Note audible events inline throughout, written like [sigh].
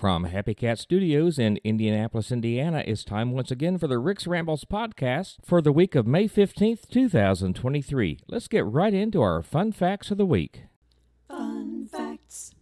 From Happy Cat Studios in Indianapolis, Indiana, it's time once again for the Rick's Rambles podcast for the week of May 15th, 2023. Let's get right into our fun facts of the week. Fun facts.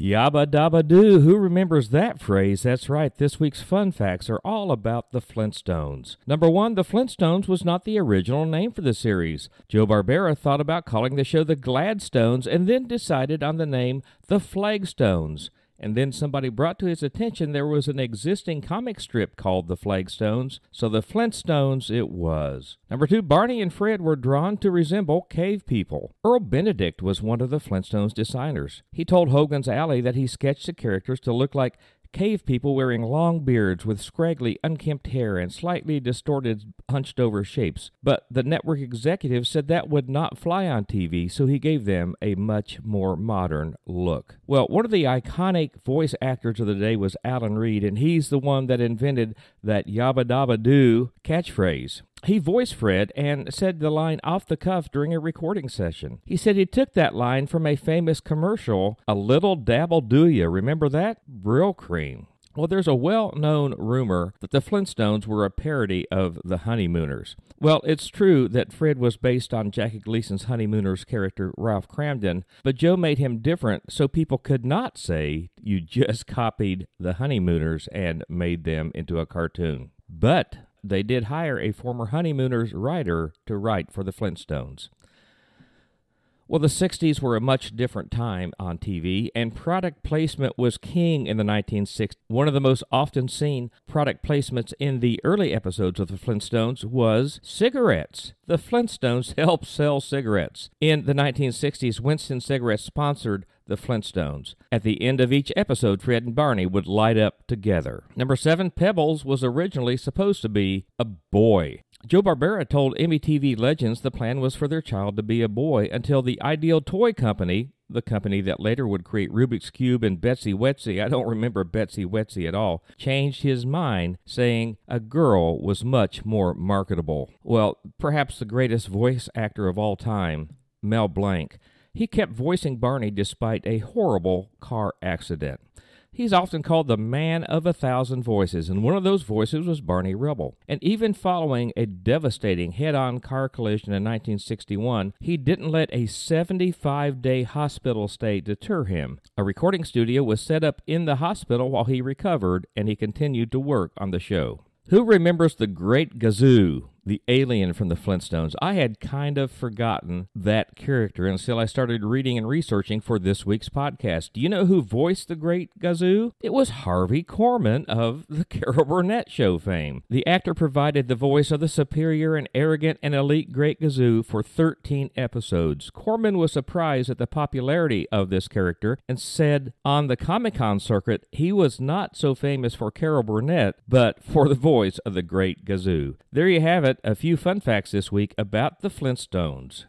Yabba dabba doo. Who remembers that phrase? That's right. This week's fun facts are all about the Flintstones. Number one, the Flintstones was not the original name for the series. Joe Barbera thought about calling the show the Gladstones and then decided on the name the Flagstones. And then somebody brought to his attention there was an existing comic strip called The Flagstones, so the Flintstones it was. Number two, Barney and Fred were drawn to resemble cave people. Earl Benedict was one of the Flintstones designers. He told Hogan's Alley that he sketched the characters to look like cave people wearing long beards with scraggly, unkempt hair and slightly distorted, hunched over shapes. But the network executive said that would not fly on TV, so he gave them a much more modern look. Well, one of the iconic voice actors of the day was Alan Reed, and he's the one that invented that yabba dabba doo catchphrase. He voiced Fred and said the line off the cuff during a recording session. He said he took that line from a famous commercial, A Little Dab'll Do Ya. Remember that? Brylcreem. Well, there's a well known rumor that the Flintstones were a parody of the Honeymooners. Well, it's true that Fred was based on Jackie Gleason's Honeymooners character, Ralph Kramden, but Joe made him different so people could not say you just [laughs] copied the Honeymooners and made them into a cartoon. But they did hire a former Honeymooners writer to write for the Flintstones. Well, the 60s were a much different time on TV, and product placement was king in the 1960s. One of the most often seen product placements in the early episodes of the Flintstones was cigarettes. The Flintstones [laughs] helped sell cigarettes. In the 1960s, Winston Cigarettes sponsored the Flintstones. At the end of each episode, Fred and Barney would light up together. Number seven, Pebbles was originally supposed to be a boy. Joe Barbera told MTV Legends the plan was for their child to be a boy until the Ideal Toy Company, the company that later would create Rubik's Cube and Betsy Wetsy, I don't remember Betsy Wetsy at all, changed his mind, saying a girl was much more marketable. Well, perhaps the greatest voice actor of all time, Mel Blanc, he kept voicing Barney despite a horrible car accident. He's often called the man of a thousand voices, and one of those voices was Barney Rubble. And even following a devastating head on car collision in 1961, he didn't let a 75 day hospital stay deter him. A recording studio was set up in the hospital while he recovered, and he continued to work on the show. Who remembers the Great Gazoo? The alien from the Flintstones. I had kind of forgotten that character until I started reading and researching for this week's podcast. Do you know who voiced the great Gazoo? It was Harvey Korman of the Carol Burnett Show fame. The actor provided the voice of the superior and arrogant and elite Great Gazoo for 13 episodes. Korman was surprised at the popularity of this character and said on the Comic Con circuit he was not so famous for Carol Burnett, but for the voice of the Great Gazoo. There you have it a few fun facts this week about the Flintstones.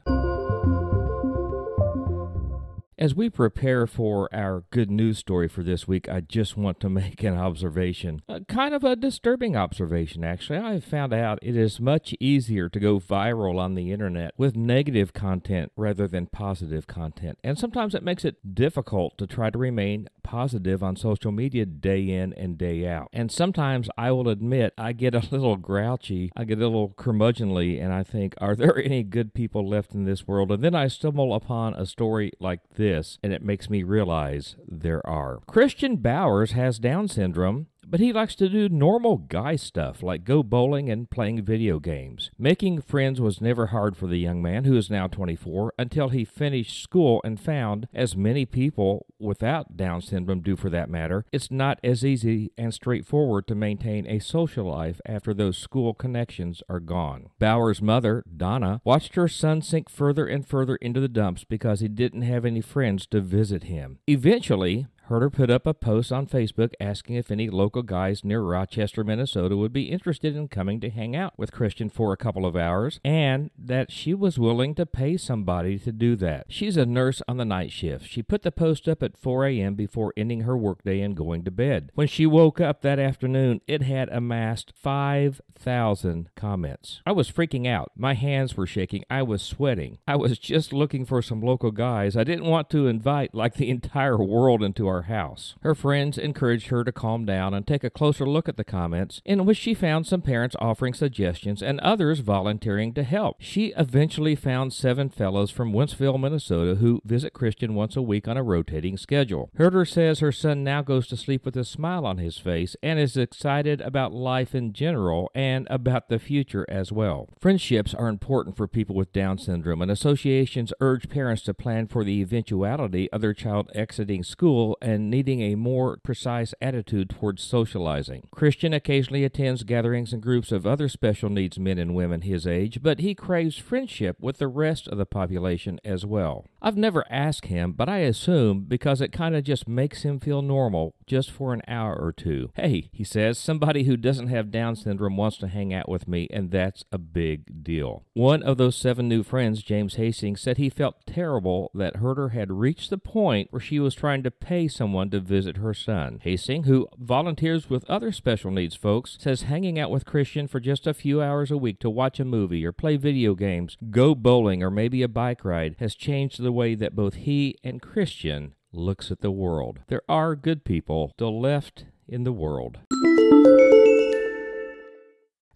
As we prepare for our good news story for this week, I just want to [laughs] make an observation. Uh, kind of a disturbing observation, actually. I have found out it is much easier to go viral on the internet with negative content rather than positive content. And sometimes it makes it difficult to try to remain positive on social media day in and day out. And sometimes I will admit I get a [laughs] little grouchy, I get a little curmudgeonly, and I think, are there [laughs] any good people left in this world? And then I stumble upon a story like this this, and it makes me realize there are. Christian Bowers has Down syndrome but he likes to do normal guy stuff like go bowling and playing video games. Making friends was never hard for the young man, who is now 24, until he finished school and found, as many people without Down syndrome do for that matter, it's not as easy and straightforward to maintain a social life after those school connections are gone. Bauer's mother, Donna, watched her son sink further and further into the dumps because he didn't have any friends to visit him. Eventually, Herder put up a post on Facebook asking if any local guys near Rochester, Minnesota would be interested in coming to hang out with Christian for a couple of hours, and that she was willing to pay somebody to do that. She's a nurse on the night shift. She put the post up at 4 a.m. before ending her workday and going to bed. When she woke up that afternoon, it had amassed 5,000 comments. I was freaking out. My hands were shaking. I was sweating. I was just looking for some local guys. I didn't want to invite like the entire world into our her house. Her friends encouraged her to calm down and take a closer look at the comments, in which she found some parents offering suggestions and others volunteering to help. She eventually found seven fellows from Wentzville, Minnesota, who visit Christian once a week on a rotating schedule. Herder says her son now goes to sleep with a smile on his face and is excited about life in general and about the future as well. Friendships are important for people with Down syndrome, and associations urge parents to plan for the eventuality of their child exiting school and needing a more precise attitude towards socializing. Christian occasionally attends gatherings and groups of other special needs men and women his age, but he craves friendship with the rest of the population as well. I've never asked him, but I assume because it kind of just makes him feel normal just for an hour or two. Hey, he says, somebody who doesn't have Down syndrome wants to hang out with me, and that's a big deal. One of those seven new friends, James Hastings, said he felt terrible that Herder had reached the point where she was trying to pay someone to visit her son. Hastings, who volunteers with other special needs folks, says hanging out with Christian for just a few hours a week to watch a movie or play video games, go bowling, or maybe a bike ride has changed the way that both he and Christian looks at the world. There are good people still left in the world.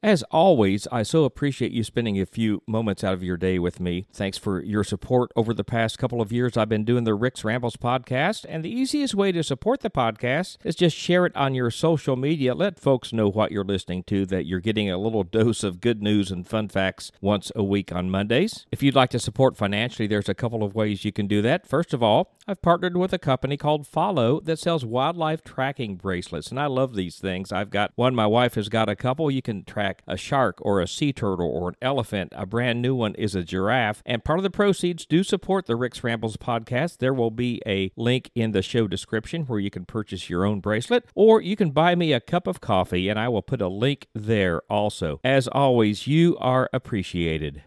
As always, I so appreciate you spending a few moments out of your day with me. Thanks for your support over the past couple of years. I've been doing the Rick's Rambles podcast, and the easiest way to support the podcast is just share it on your social media. Let folks know what you're listening to, that you're getting a little [laughs] dose of good news and fun facts once a week on Mondays. If you'd like to support financially, there's a couple of ways you can do that. First of all, I've partnered with a company called Fahlo that sells wildlife tracking bracelets, and I love these things. I've got one, my wife has got a couple. You can track a shark or a sea turtle or an elephant. A brand new one is a giraffe. And part of the proceeds do support the Rick's Rambles podcast. There will be a link in the show description where you can purchase your own bracelet, or you can buy me a cup of coffee, and I will put a link there also. As always, you are appreciated.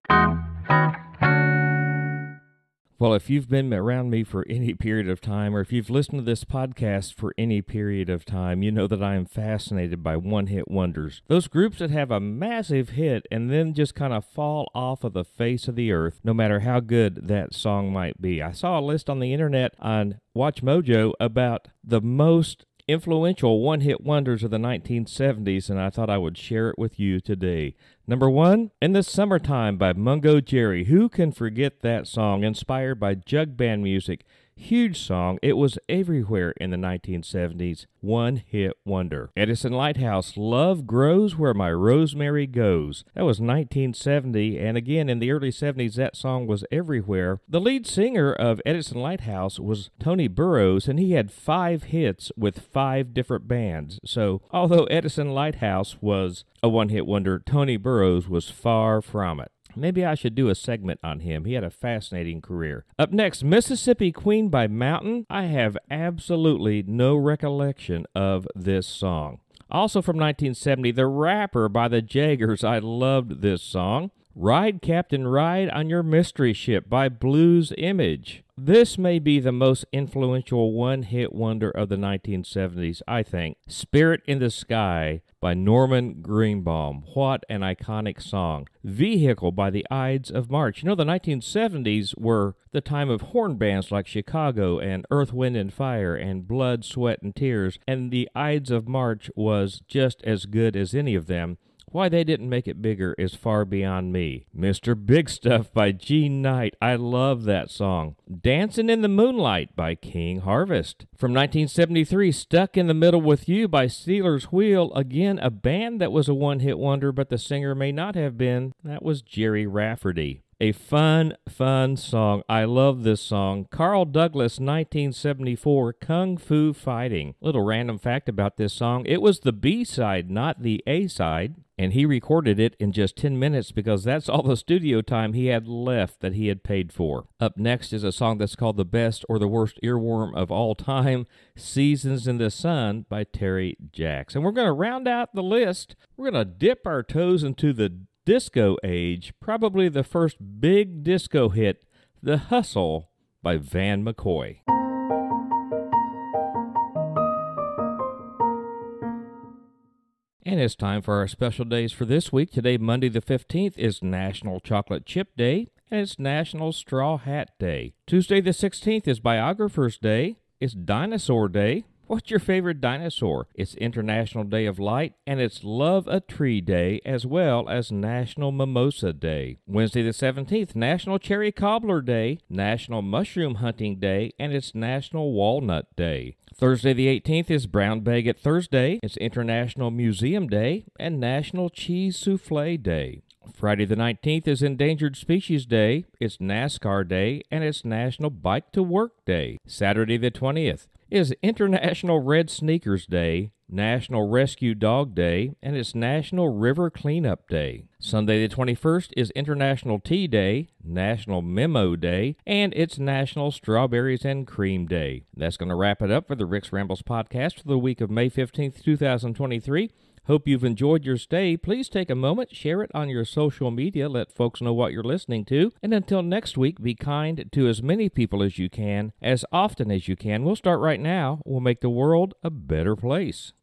Well, if you've been around me for any period of time, or if you've listened to this podcast for any period of time, you know that I am fascinated by one hit wonders. Those groups that have a massive hit and then just kind of fall off of the face of the earth, no matter how good that song might be. I saw a list on the internet on Watch Mojo about the most influential one hit wonders of the 1970s, and I thought I would share it with you today. Number one, In the Summertime by Mungo Jerry. Who can forget that song? Inspired by jug band music. Huge song. It was everywhere in the 1970s. One hit wonder. Edison Lighthouse, Love Grows Where My Rosemary Goes. That was 1970, and again in the early 70s, that song was everywhere. The lead singer of Edison Lighthouse was Tony Burrows, and he had five hits with five different bands. So, although Edison Lighthouse was a one hit wonder, Tony Burrows was far from it. Maybe I should do a segment on him. He had a fascinating career. Up next, Mississippi Queen by Mountain. I have absolutely no recollection of this song. Also from 1970, The Rapper by the Jaggerz. I loved this song. Ride, Captain, Ride on Your Mystery Ship by Blues Image. This may be the most influential one hit wonder of the 1970s, I think. Spirit in the Sky by Norman Greenbaum. What an iconic song. Vehicle by the Ides of March. You know, the 1970s were the time of horn bands like Chicago and Earth, Wind, and Fire and Blood, Sweat, and Tears, and the Ides of March was just as good as any of them. Why they didn't make it bigger is far beyond me. Mr. Big Stuff by Jean Knight. I love that song. Dancing in the Moonlight by King Harvest. From 1973, Stuck in the Middle with You by Stealers Wheel. Again, a band that was a one hit wonder, but the singer may not have been. That was Gerry Rafferty. A fun, fun song. I love this song. Carl Douglas, 1974, Kung Fu Fighting. Little random fact about this song it was the B side, not the A side. And he recorded it in just 10 minutes because that's all the studio time he had left that he had paid for. Up next is a song that's called The Best or the Worst Earworm of All Time Seasons in the Sun by Terry Jacks. And we're going to round out the list. We're going to dip our toes into the disco age, probably the first big disco hit, The Hustle by Van McCoy. And it's time for our special days for this week. Today, Monday the 15th, is National Chocolate Chip Day, and it's National Straw Hat Day. Tuesday the 16th is Biographer's Day. It's Dinosaur Day. What's your favorite dinosaur? It's International Day of Light and it's Love a Tree Day as well as National Mimosa Day. Wednesday the 17th, National Cherry Cobbler Day, National Mushroom Hunting Day, and it's National Walnut Day. Thursday the 18th is Brown Bag Baguette Thursday, it's International Museum Day, and National Cheese Souffle Day. Friday the 19th is Endangered Species Day, it's NASCAR Day, and it's National Bike to Work Day. Saturday the 20th is International Red Sneakers Day, National Rescue Dog Day, and it's National River Cleanup Day. Sunday the 21st is International Tea Day, National Memo Day, and it's National Strawberries and Cream Day. That's going to wrap it up for the Rick's Rambles podcast for the week of May 15th, 2023. Hope you've enjoyed your stay. Please take a moment, share it on your social media, let folks know what you're listening to. And until next week, be kind to as many people as you can, as often as you can. We'll start right now. We'll make the world a better place.